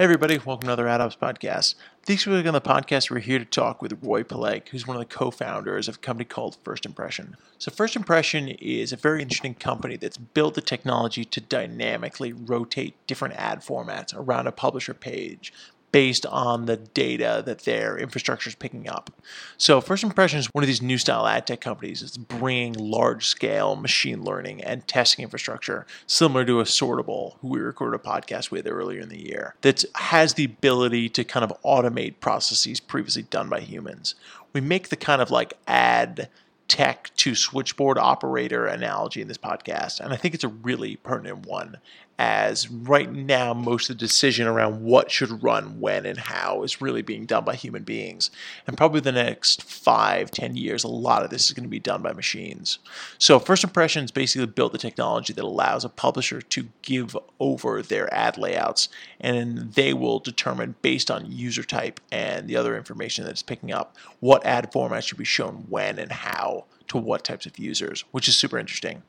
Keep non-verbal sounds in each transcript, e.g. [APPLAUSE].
Hey everybody, welcome to another AdOps podcast. This week on the podcast, we're here to talk with Roy Peleg, who's one of the co-founders of a company called First Impression. So First Impression is a very interesting company that's built the technology to dynamically rotate different ad formats around a publisher page based on the data that their infrastructure is picking up. So, First Impression is one of these new style ad tech companies that's bringing large scale machine learning and testing infrastructure, similar to Sortable, who we recorded a podcast with earlier in the year, that has the ability to kind of automate processes previously done by humans. We make the kind of like ad tech to switchboard operator analogy in this podcast, and I think it's a really pertinent one. As right now, most of the decision around what should run when and how is really being done by human beings. And probably the next five, ten years, a lot of this is going to be done by machines. So, First Impressions basically built the technology that allows a publisher to give over their ad layouts, and they will determine based on user type and the other information that it's picking up what ad format should be shown when and how to what types of users, which is super interesting.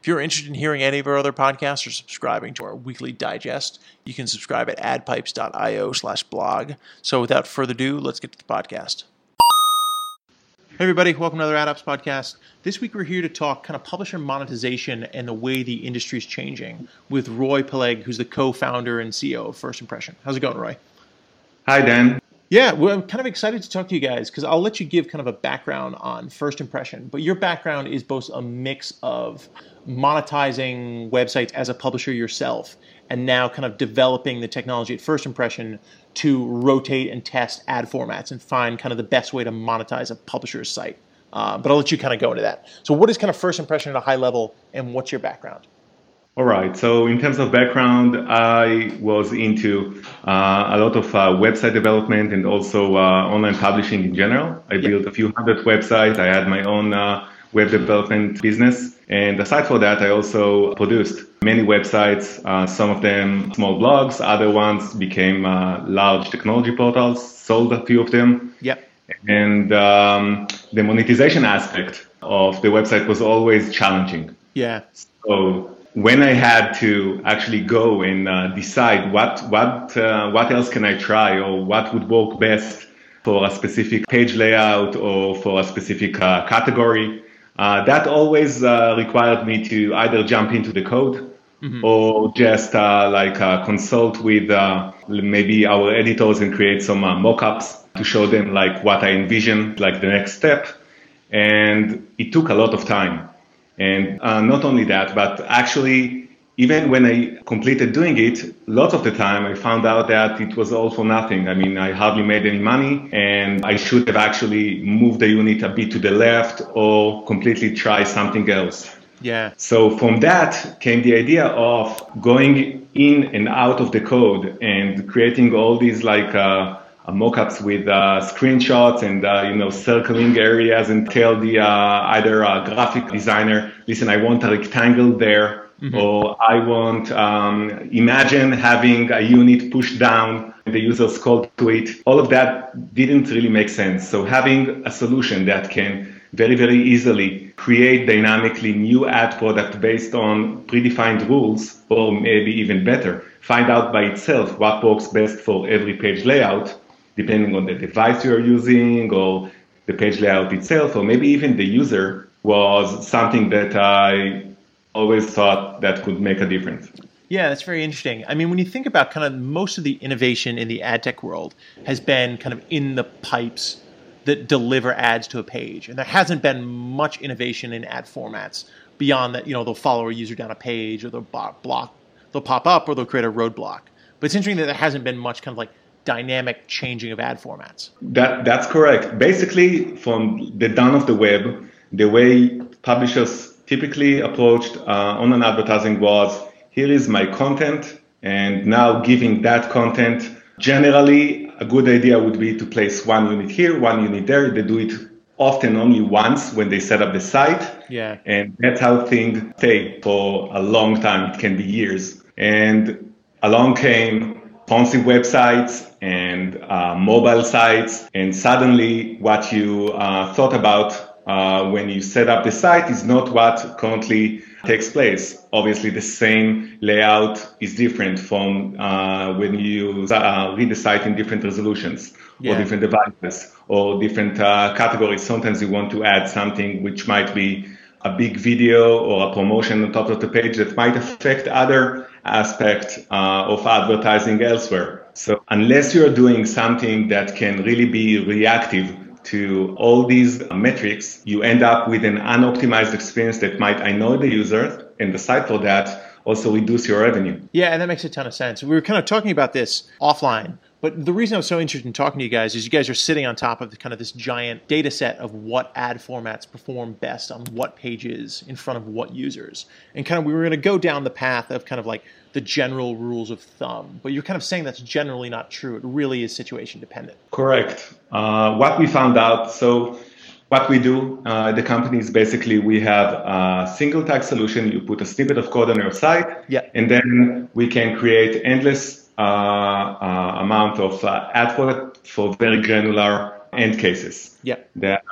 If you're interested in hearing any of our other podcasts or subscribing to our weekly digest, you can subscribe at adpipes.io slash blog. So without further ado, let's get to the podcast. Hey everybody, welcome to another AdOps podcast. This week we're here to talk kind of publisher monetization and the way the industry is changing with Roy Peleg, who's the co-founder and CEO of First Impression. How's it going, Roy? Hi, Dan. Yeah, well, I'm kind of excited to talk to you guys because I'll let you give kind of a background on First Impression. But your background is both a mix of monetizing websites as a publisher yourself and now kind of developing the technology at First Impression to rotate and test ad formats and find kind of the best way to monetize a publisher's site. Uh, but I'll let you kind of go into that. So, what is kind of First Impression at a high level and what's your background? All right. So in terms of background, I was into uh, a lot of uh, website development and also uh, online publishing in general. I built a few hundred websites. I had my own uh, web development business. And aside from that, I also produced many websites, uh, some of them small blogs, other ones became uh, large technology portals, sold a few of them. Yep. And um, the monetization aspect of the website was always challenging. Yeah. So when I had to actually go and uh, decide what what uh, what else can I try or what would work best for a specific page layout or for a specific uh, category, uh, that always uh, required me to either jump into the code mm-hmm. or just uh, like consult with maybe our editors and create some mockups to show them like what I envision, like the next step. And it took a lot of time. And uh, not only that, but actually, even when I completed doing it, lots of the time I found out that it was all for nothing. I mean, I hardly made any money and I should have actually moved the unit a bit to the left or completely try something else. Yeah. So from that came the idea of going in and out of the code and creating all these like uh, uh, mockups with uh, screenshots and uh, you know circling areas and tell the either a graphic designer, listen, I want a rectangle there. Mm-hmm. Or I want, um, imagine having a unit pushed down and the user scroll to it. All of that didn't really make sense. So having a solution that can very, very easily create dynamically new ad product based on predefined rules, or maybe even better, find out by itself what works best for every page layout depending on the device you're using or the page layout itself, or maybe even the user was something that I always thought that could make a difference. Yeah, that's very interesting. I mean, when you think about kind of most of the innovation in the ad tech world has been kind of in the pipes that deliver ads to a page. And there hasn't been much innovation in ad formats beyond that, you know, they'll follow a user down a page or they'll block, they'll pop up or they'll create a roadblock. But it's interesting that there hasn't been much kind of like dynamic changing of ad formats. That that's correct. Basically, from the dawn of the web, the way publishers typically approached uh, online advertising was: here is my content, and now giving that content. Generally, a good idea would be to place one unit here, one unit there. They do it often only once when they set up the site. Yeah. And that's how things stay for a long time. It can be years. And along came responsive websites and uh, mobile sites. And suddenly, what you uh, thought about uh, when you set up the site is not what currently takes place. Obviously, the same layout is different from uh, when you uh, read the site in different resolutions yeah. or different devices or different uh, categories. Sometimes you want to add something which might be a big video or a promotion on top of the page that might affect other aspects uh, of advertising elsewhere. So unless you're doing something that can really be reactive to all these metrics, you end up with an unoptimized experience that might annoy the user and the site for that also reduce your revenue. Yeah, and that makes a ton of sense. We were kind of talking about this offline but the reason I'm so interested in talking to you guys is you guys are sitting on top of kind of this giant data set of what ad formats perform best on what pages in front of what users. And kind of we were going to go down the path of kind of like the general rules of thumb. But you're kind of saying that's generally not true. It really is situation dependent. Correct. Uh, what we found out, so what we do uh, the company is basically we have a single tag solution. You put a snippet of code on your site, yeah. and then we can create endless amount of uh, ad product for very granular end cases. Yeah. That,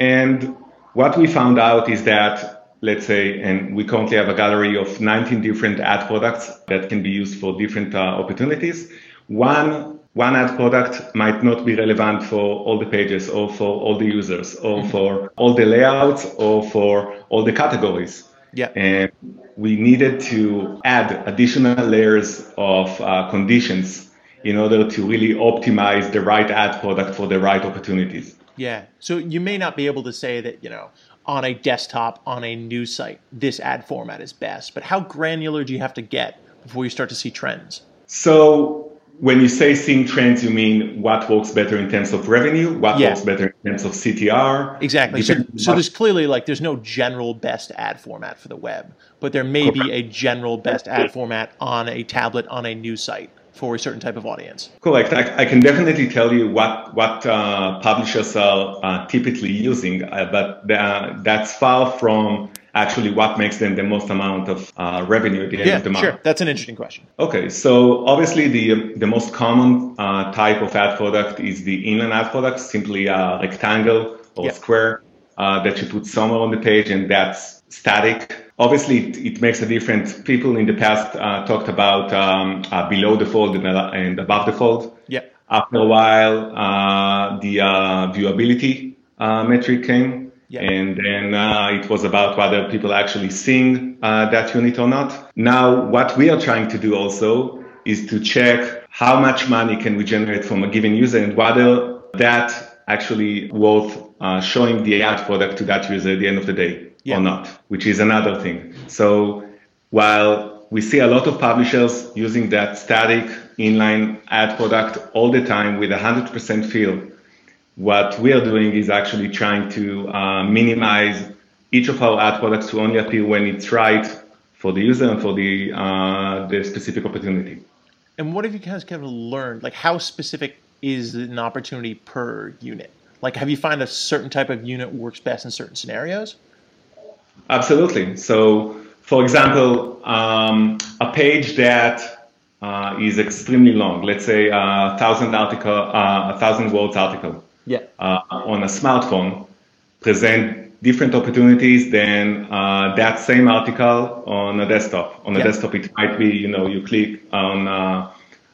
and what we found out is that, let's say, and we currently have a gallery of 19 different ad products that can be used for different opportunities. One one ad product might not be relevant for all the pages or for all the users or mm-hmm. for all the layouts or for all the categories. Yeah. And we needed to add additional layers of uh, conditions in order to really optimize the right ad product for the right opportunities. Yeah. So you may not be able to say that, you know, on a desktop, on a news site, this ad format is best, but how granular do you have to get before you start to see trends? So when you say seeing trends, you mean what works better in terms of revenue, what yeah. works better in terms of CTR. Exactly. So, so there's clearly like there's no general best ad format for the web, but there may Correct. be a general best ad format on a tablet on a news site for a certain type of audience. Correct. I, I can definitely tell you what what uh, publishers are uh, typically using, uh, but uh, that's far from actually what makes them the most amount of uh, revenue at the end yeah, of the month? Sure, that's an interesting question. Okay, so obviously the the most common uh, type of ad product is the inline ad product, simply a rectangle or yeah. square uh, that you put somewhere on the page, and that's static. Obviously, it, it makes a difference. People in the past uh, talked about um, uh, below the fold and, and, above the fold. Yeah. After a while, uh, the viewability metric came yeah. And then uh, it was about whether people actually sing uh, that unit or not. Now, what we are trying to do also is to check how much money can we generate from a given user and whether that actually worth uh, showing the ad product to that user at the end of the day yeah. or not, which is another thing. So while we see a lot of publishers using that static inline ad product all the time with a 100% fill, what we are doing is actually trying to uh, minimize each of our ad products to only appear when it's right for the user and for the uh, the specific opportunity. And what have you guys kind of learned? Like, how specific is an opportunity per unit? Like, have you found a certain type of unit works best in certain scenarios? Absolutely. So, for example, um, a page that uh, is extremely long, let's say a thousand article, uh, a thousand words article yeah. uh, on a smartphone present different opportunities than uh, that same article on a desktop. On a yeah. desktop, it might be, you know, you click on uh,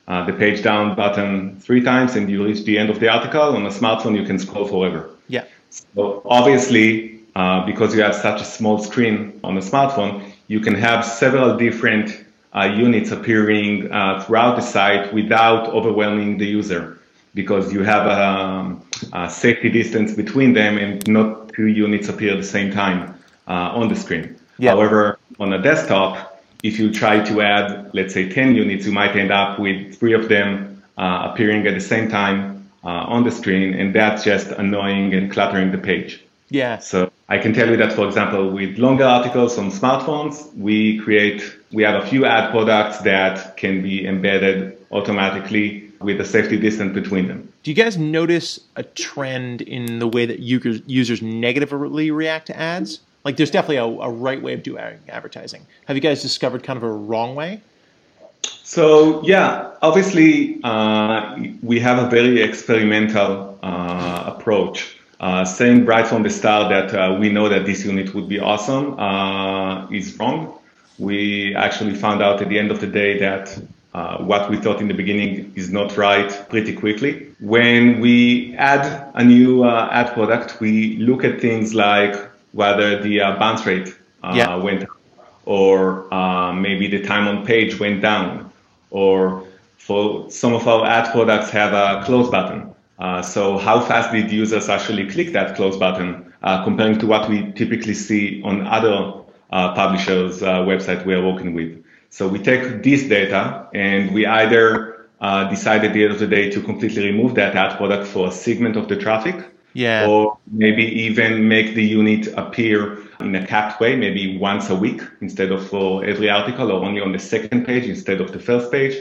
uh, the page down button three times and you reach the end of the article. On a smartphone, you can scroll forever. Yeah. So obviously, uh, because you have such a small screen on a smartphone, you can have several different uh, units appearing uh, throughout the site without overwhelming the user because you have a, a, safety distance between them and not two units appear at the same time uh, on the screen. Yeah. However, on a desktop, if you try to add, let's say, 10 units, you might end up with three of them uh, appearing at the same time uh, on the screen, and that's just annoying and cluttering the page. Yeah. So I can tell you that, for example, with longer articles on smartphones, we create, we have a few ad products that can be embedded automatically with a safety distance between them. Do you guys notice a trend in the way that users negatively react to ads? Like, there's definitely a, a right way of doing advertising. Have you guys discovered kind of a wrong way? So yeah, obviously uh, we have a very experimental uh, approach uh, saying right from the start that uh, we know that this unit would be awesome uh, is wrong. We actually found out at the end of the day that uh, what we thought in the beginning is not right pretty quickly. When we add a new uh, ad product, we look at things like whether the uh, bounce rate yeah. went up, or maybe the time on page went down, or for some of our ad products have a close button. Uh, so how fast did users actually click that close button uh, comparing to what we typically see on other uh, publishers' uh, website we are working with? So we take this data and we either uh, decide at the end of the day to completely remove that ad product for a segment of the traffic, yeah. or maybe even make the unit appear in a capped way, maybe once a week instead of for every article, or only on the second page instead of the first page,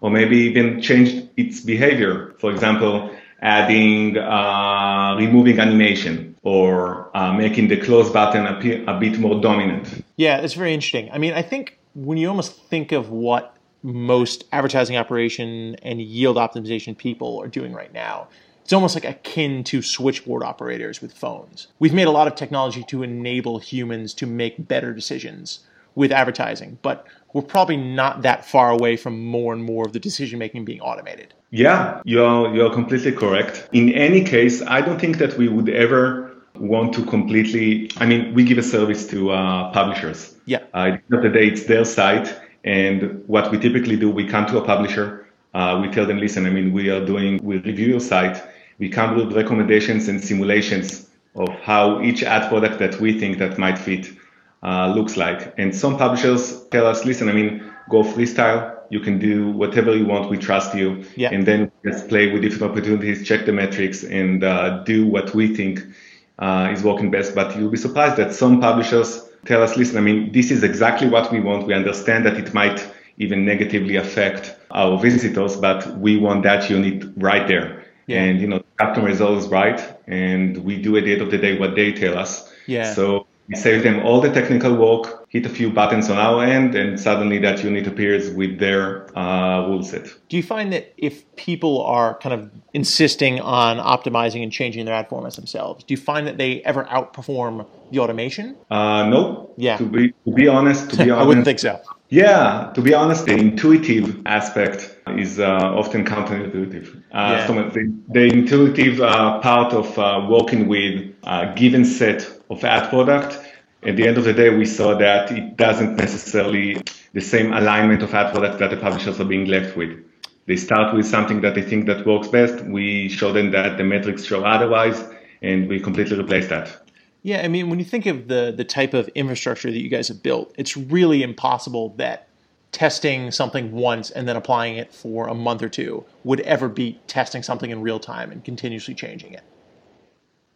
or maybe even change its behavior. For example, adding, uh, removing animation or uh, making the close button appear a bit more dominant. Yeah, it's very interesting. I mean, I think when you almost think of what most advertising operation and yield optimization people are doing right now, it's almost like akin to switchboard operators with phones. We've made a lot of technology to enable humans to make better decisions with advertising, but we're probably not that far away from more and more of the decision making being automated. Yeah, you're you're completely correct. In any case, I don't think that we would ever want to completely. I mean, we give a service to uh, publishers. Yeah. Uh, at the end of the day, it's their site, and what we typically do, we come to a publisher, uh, we tell them, listen, I mean, we are doing, we review your site, we come with recommendations and simulations of how each ad product that we think that might fit uh, looks like. And some publishers tell us, listen, I mean, go freestyle you can do whatever you want. We trust you. Yeah. And then just play with different opportunities, check the metrics, and uh, do what we think uh, is working best. But you'll be surprised that some publishers tell us, listen, I mean, this is exactly what we want. We understand that it might even negatively affect our visitors, but we want that unit right there. Yeah. And, you know, the customer is always right. And we do at the end of the day what they tell us. Yeah. So we save them all the technical work, hit a few buttons on our end, and suddenly that unit appears with their uh, rule set. Do you find that if people are kind of insisting on optimizing and changing their ad formats themselves, do you find that they ever outperform the automation? Uh, no. Yeah. To be to be honest, to be honest, [LAUGHS] I wouldn't think so. Yeah, to be honest, the intuitive aspect is uh, often counterintuitive. Uh, yeah. so the, the intuitive uh, part of uh, working with a given set of ad product at the end of the day, we saw that it doesn't necessarily the same alignment of ad products that the publishers are being left with. They start with something that they think that works best. We show them that the metrics show otherwise, and we completely replace that. Yeah, I mean, when you think of the the type of infrastructure that you guys have built, it's really impossible that testing something once and then applying it for a month or two would ever beat testing something in real time and continuously changing it.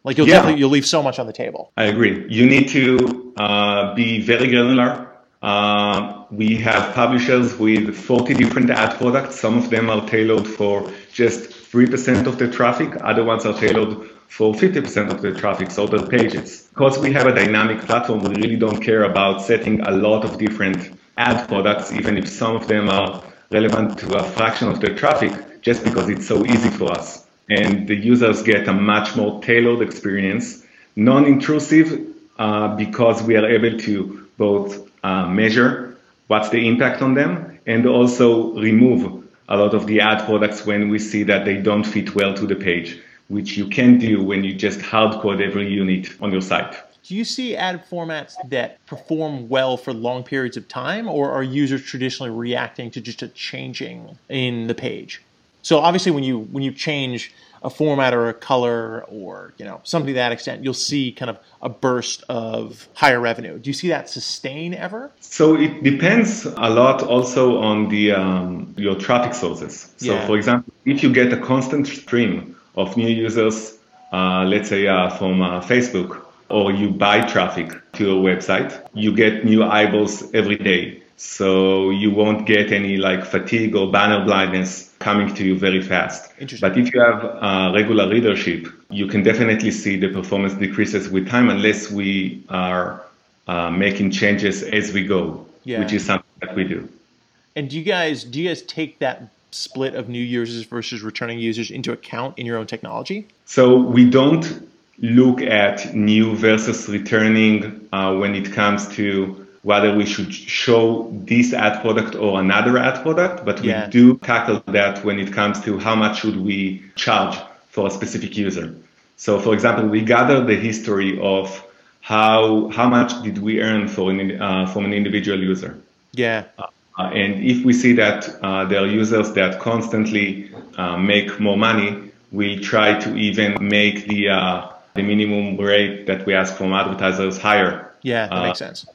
Like you'll yeah. definitely you'll leave so much on the table. I agree. You need to uh, be very granular. Uh, we have publishers with 40 different ad products. Some of them are tailored for just 3% of the traffic. Other ones are tailored for 50% of the traffic, so the pages. Because we have a dynamic platform, we really don't care about setting a lot of different ad products, even if some of them are relevant to a fraction of the traffic, just because it's so easy for us and the users get a much more tailored experience, non-intrusive uh, because we are able to both uh, measure what's the impact on them and also remove a lot of the ad products when we see that they don't fit well to the page, which you can do when you just hard code every unit on your site. Do you see ad formats that perform well for long periods of time, or are users traditionally reacting to just a changing in the page? So obviously, when you when you change a format or a color or you know something to that extent, you'll see kind of a burst of higher revenue. Do you see that sustain ever? So it depends a lot also on the um, your traffic sources. So yeah. for example, if you get a constant stream of new users, uh, let's say uh, from uh, Facebook, or you buy traffic to your website, you get new eyeballs every day. So you won't get any like fatigue or banner blindness coming to you very fast. But if you have uh, regular readership, you can definitely see the performance decreases with time unless we are uh, making changes as we go, yeah. which is something that we do. And do you guys do you guys take that split of new users versus returning users into account in your own technology? So we don't look at new versus returning uh, when it comes to whether we should show this ad product or another ad product, but we Yeah. do tackle that when it comes to how much should we charge for a specific user. So, for example, we gather the history of how how much did we earn for an, uh, from an individual user. Yeah. Uh, and if we see that uh, there are users that constantly uh, make more money, we try to even make the uh, the minimum rate that we ask from advertisers higher Yeah, that Uh, makes sense.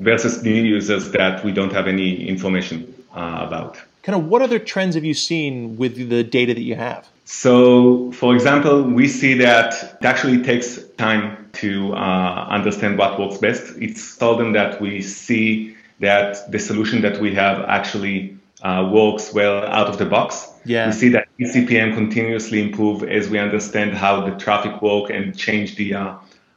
Versus new users that we don't have any information uh, about. Kind of what other trends have you seen with the data that you have? So, for example, we see that it actually takes time to uh, understand what works best. It's seldom that we see that the solution that we have actually uh, works well out of the box. Yeah. We see that eCPM continuously improve as we understand how the traffic work and change the uh,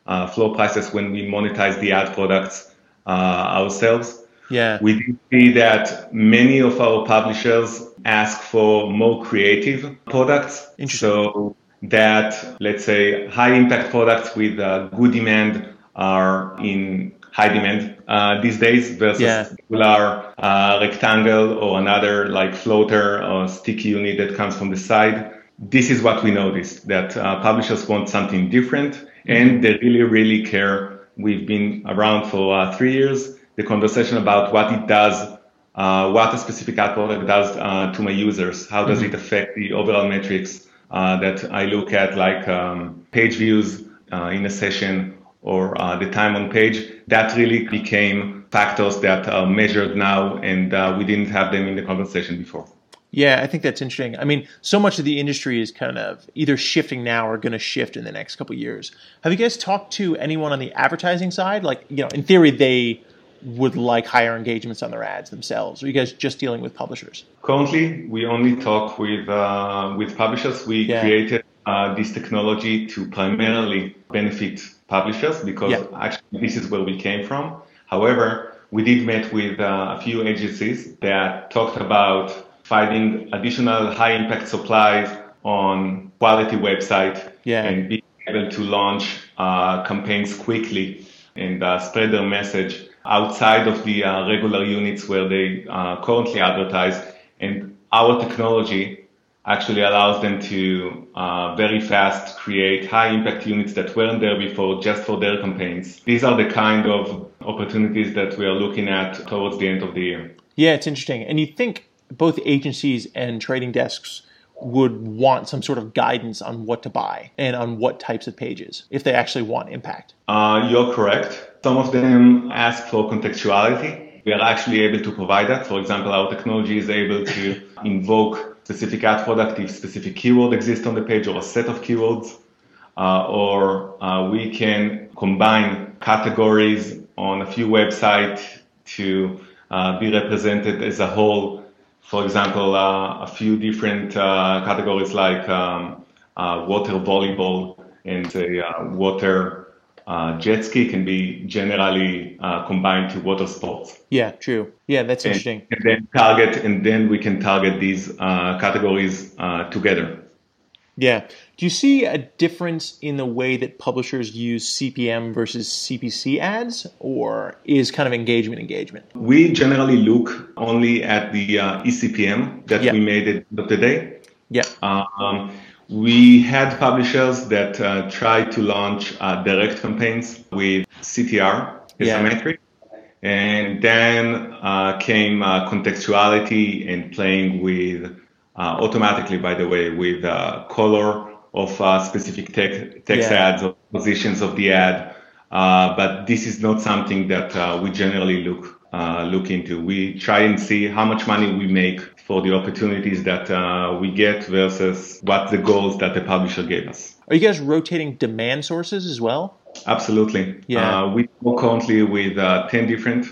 uh, floor prices when we monetize the ad products ourselves. Yeah. We did see that many of our publishers ask for more creative products. So that, let's say, high impact products with uh, good demand are in high demand uh, these days versus Yeah. regular uh, rectangle or another like floater or sticky unit that comes from the side. This is what we noticed that uh, publishers want something different and they really, really care. We've been around for uh, three years. The conversation about what it does, uh, what a specific ad product does uh, to my users, how does it affect the overall metrics uh, that I look at, like um, page views uh, in a session or uh, the time on page. That really became factors that are measured now, and uh, we didn't have them in the conversation before. Yeah, I think that's interesting. I mean, so much of the industry is kind of either shifting now or going to shift in the next couple of years. Have you guys talked to anyone on the advertising side? Like, you know, in theory, they would like higher engagements on their ads themselves. Or are you guys just dealing with publishers? Currently, we only talk with uh, with publishers. We Yeah. created uh, this technology to primarily benefit publishers because Yeah. actually this is where we came from. However, we did meet with uh, a few agencies that talked about finding additional high impact supplies on quality website Yeah. and being able to launch uh, campaigns quickly and uh, spread their message outside of the uh, regular units where they uh, currently advertise. And our technology actually allows them to uh, very fast create high impact units that weren't there before just for their campaigns. These are the kind of opportunities that we are looking at towards the end of the year. Yeah, it's interesting. And you think both agencies and trading desks would want some sort of guidance on what to buy and on what types of pages if they actually want impact. Uh, you're correct. Some of them ask for contextuality. We are actually able to provide that. For example, our technology is able to [LAUGHS] invoke specific ad product if specific keyword exists on the page or a set of keywords. Uh, or uh, we can combine categories on a few websites to uh, be represented as a whole. For example, uh, a few different uh, categories like um, uh, water volleyball and uh, water uh, jet ski can be generally uh, combined to water sports. Yeah, true. Yeah, that's interesting. And, and then target, and then we can target these uh, categories uh, together. Yeah. Do you see a difference in the way that publishers use CPM versus CPC ads, or is kind of engagement engagement? We generally look only at the uh, eCPM that Yeah. we made at the end of the day. Yeah. Um, we had publishers that uh, tried to launch uh, direct campaigns with CTR as Yeah. a metric. And then uh, came uh, contextuality and playing with, uh, automatically, by the way, with uh, color of uh, specific tech, text Yeah. ads or positions of the ad. Uh, but this is not something that uh, we generally look uh, look into. We try and see how much money we make for the opportunities that uh, we get versus what the goals that the publisher gave us. Are you guys rotating demand sources as well? Absolutely. Yeah. Uh, we work currently with uh, 10 different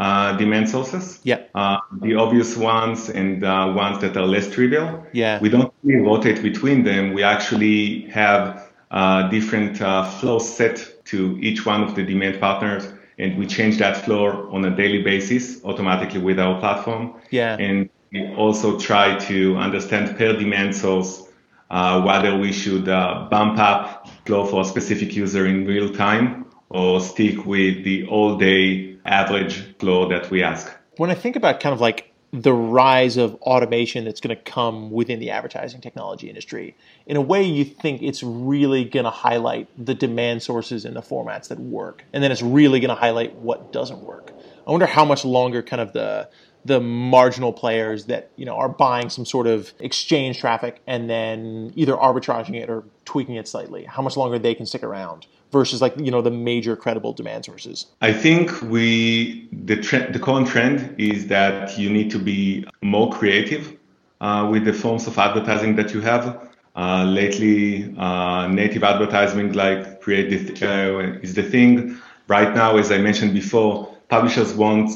uh, demand sources. Yeah. Uh, the obvious ones and uh, ones that are less trivial. Yeah. We don't really rotate between them. We actually have uh, different uh, floors set to each one of the demand partners, and we change that floor on a daily basis automatically with our platform. Yeah. And we also try to understand per demand source uh, whether we should uh, bump up floor for a specific user in real time or stick with the all day average floor that we ask. When I think about kind of like the rise of automation that's going to come within the advertising technology industry, in a way, you think it's really going to highlight the demand sources and the formats that work, and then it's really going to highlight what doesn't work. I wonder how much longer kind of the the marginal players that you know are buying some sort of exchange traffic and then either arbitraging it or tweaking it slightly how much longer they can stick around versus like you know the major credible demand sources? I think we the trend the current trend is that you need to be more creative uh, with the forms of advertising that you have. Uh, lately uh, native advertising like create the, uh, is the thing. Right now as i mentioned before publishers want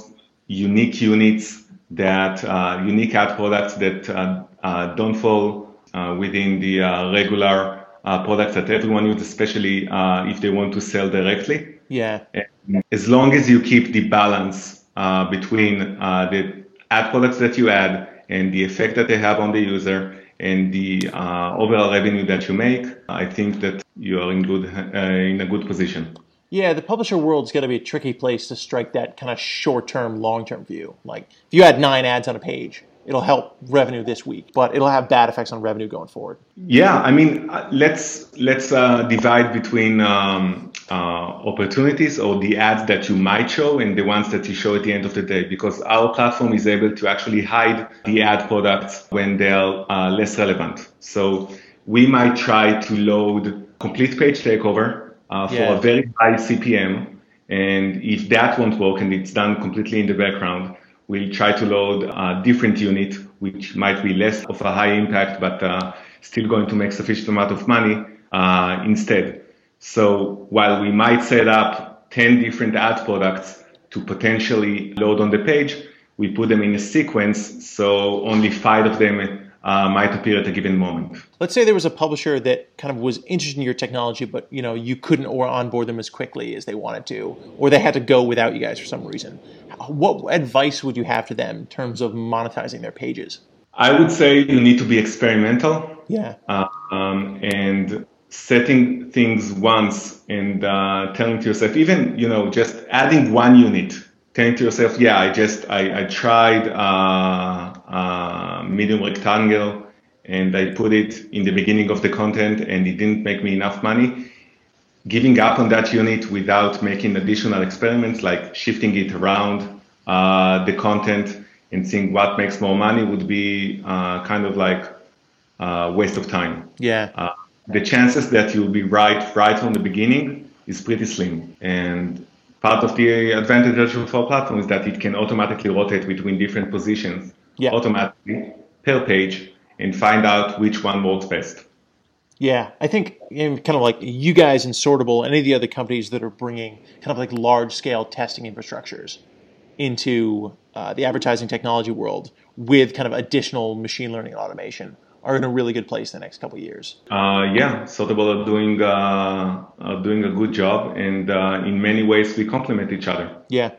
unique units that uh, unique ad products that uh, don't fall within the regular products that everyone uses, especially if they want to sell directly. Yeah. As long as you keep the balance between the ad products that you add and the effect that they have on the user and the uh, overall revenue that you make, I think that you are in good uh, in a good position. Yeah, the publisher world's going to be a tricky place to strike that kind of short-term, long-term view. Like if you had nine ads on a page, it'll help revenue this week, but it'll have bad effects on revenue going forward. Yeah, I mean, uh, let's let's uh, divide between um, uh, opportunities or the ads that you might show and the ones that you show at the end of the day, because our platform is able to actually hide the ad products when they're uh, less relevant. So we might try to load complete page takeover uh, for yeah. a very high CPM. And if that won't work and it's done completely in the background, we'll try to load a different unit, which might be less of a high impact, but uh, still going to make sufficient amount of money uh, instead. So while we might set up 10 different ad products to potentially load on the page, we put them in a sequence so only five of them uh, might appear at a given moment. Let's say there was a publisher that kind of was interested in your technology, but you know you couldn't or onboard them as quickly as they wanted to, or they had to go without you guys for some reason. What advice would you have to them in terms of monetizing their pages? I would say you need to be experimental. Yeah. Uh, um, and setting things once and uh, telling to yourself, even you know, just adding one unit telling to yourself, yeah, I just I, I tried uh, uh, medium rectangle and I put it in the beginning of the content and it didn't make me enough money. Giving up on that unit without making additional experiments like shifting it around uh, the content and seeing what makes more money would be uh, kind of like a uh, waste of time. Yeah. Uh, the chances that you'll be right right from the beginning is pretty slim and part of the advantage of our platform is that it can automatically rotate between different positions yeah. automatically per page and find out which one works best. Yeah, I think kind of like you guys and Sortable, any of the other companies that are bringing kind of like large scale testing infrastructures into uh, the advertising technology world with kind of additional machine learning and automation are in a really good place in the next couple of years. Uh, yeah, Sortable are doing uh, are doing a good job, and uh, in many ways we complement each other. Yeah,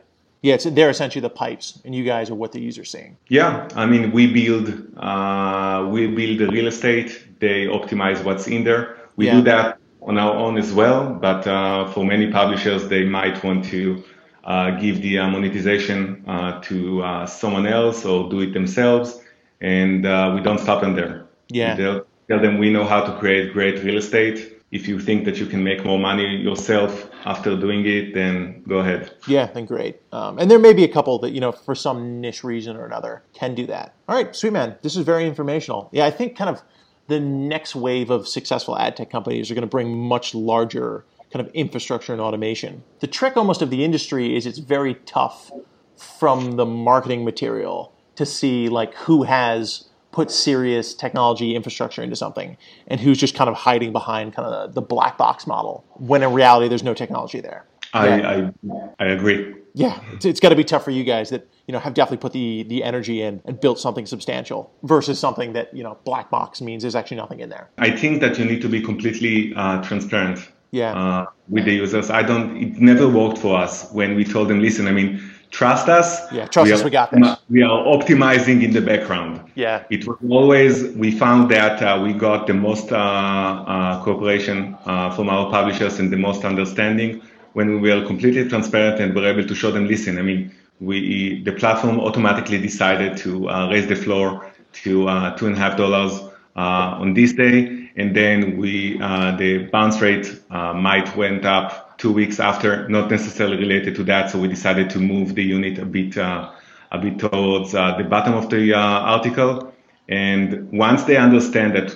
yeah, they're essentially the pipes, and you guys are what the user's seeing. Yeah, I mean we build uh, we build the real estate. They optimize what's in there. We yeah. do that on our own as well, but uh, for many publishers, they might want to. Uh, give the monetization to someone else or do it themselves, and we don't stop them there. Yeah. Tell, tell them we know how to create great real estate. If you think that you can make more money yourself after doing it, then go ahead. Yeah, then great. Um, and there may be a couple that, you know, for some niche reason or another can do that. All right, sweet man. This is very informational. Yeah, I think kind of the next wave of successful ad tech companies are going to bring much larger kind of infrastructure and automation. The trick almost of the industry is it's very tough from the marketing material to see like who has put serious technology infrastructure into something and who's just kind of hiding behind kind of the, the black box model when in reality there's no technology there. I, yeah. I, I agree. Yeah, it's, it's got to be tough for you guys that you know have definitely put the the energy in and built something substantial versus something that you know black box means there's actually nothing in there. I think that you need to be completely uh, transparent. Yeah. Uh, with the users, I don't. It never worked for us when we told them, listen. I mean, trust us. Yeah, trust we us. Are, we got this. We are optimizing in the background. Yeah. It was always we found that uh, we got the most uh, uh, cooperation uh, from our publishers and the most understanding when we were completely transparent and were able to show them. Listen, I mean, we the platform automatically decided to uh, raise the floor to uh, two and a half dollars on this day, and then we the bounce rate might went up two weeks after, not necessarily related to that. So we decided to move the unit a bit, uh, a bit towards uh, the bottom of the uh, article. And once they understand that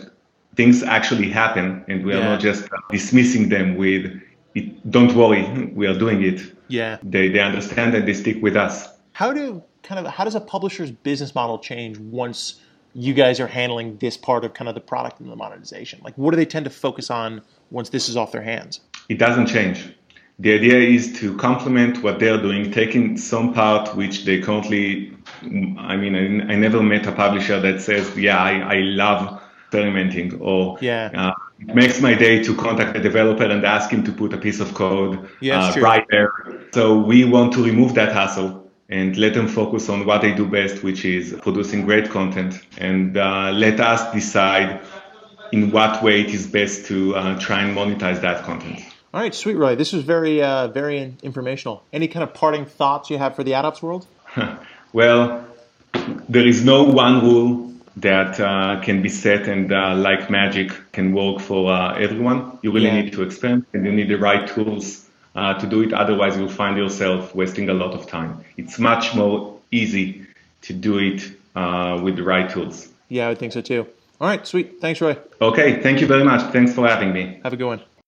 things actually happen and we are yeah. not just dismissing them with, it, don't worry, we are doing it. Yeah. They, they understand and they stick with us. How do kind of, how does a publisher's business model change once you guys are handling this part of kind of the product and the monetization? Like, what do they tend to focus on once this is off their hands? It doesn't change. The idea is to complement what they're doing, taking some part which they currently, I mean, I, I never met a publisher that says, yeah, I, I love experimenting or yeah. Uh, it makes my day to contact a developer and ask him to put a piece of code uh, right there. So we want to remove that hassle and let them focus on what they do best, which is producing great content, and uh, let us decide in what way it is best to uh, try and monetize that content. All right, sweet Roy. This was very, uh, very informational. Any kind of parting thoughts you have for the AdOps world? [LAUGHS] well, there is no one rule that uh, can be set and uh, like magic can work for uh, everyone. You really yeah. need to experiment and you need the right tools uh, to do it. Otherwise, you'll find yourself wasting a lot of time. It's much more easy to do it uh, with the right tools. Yeah, I would think so too. All right, sweet. Thanks, Roy. Okay, thank you very much. Thanks for having me. Have a good one.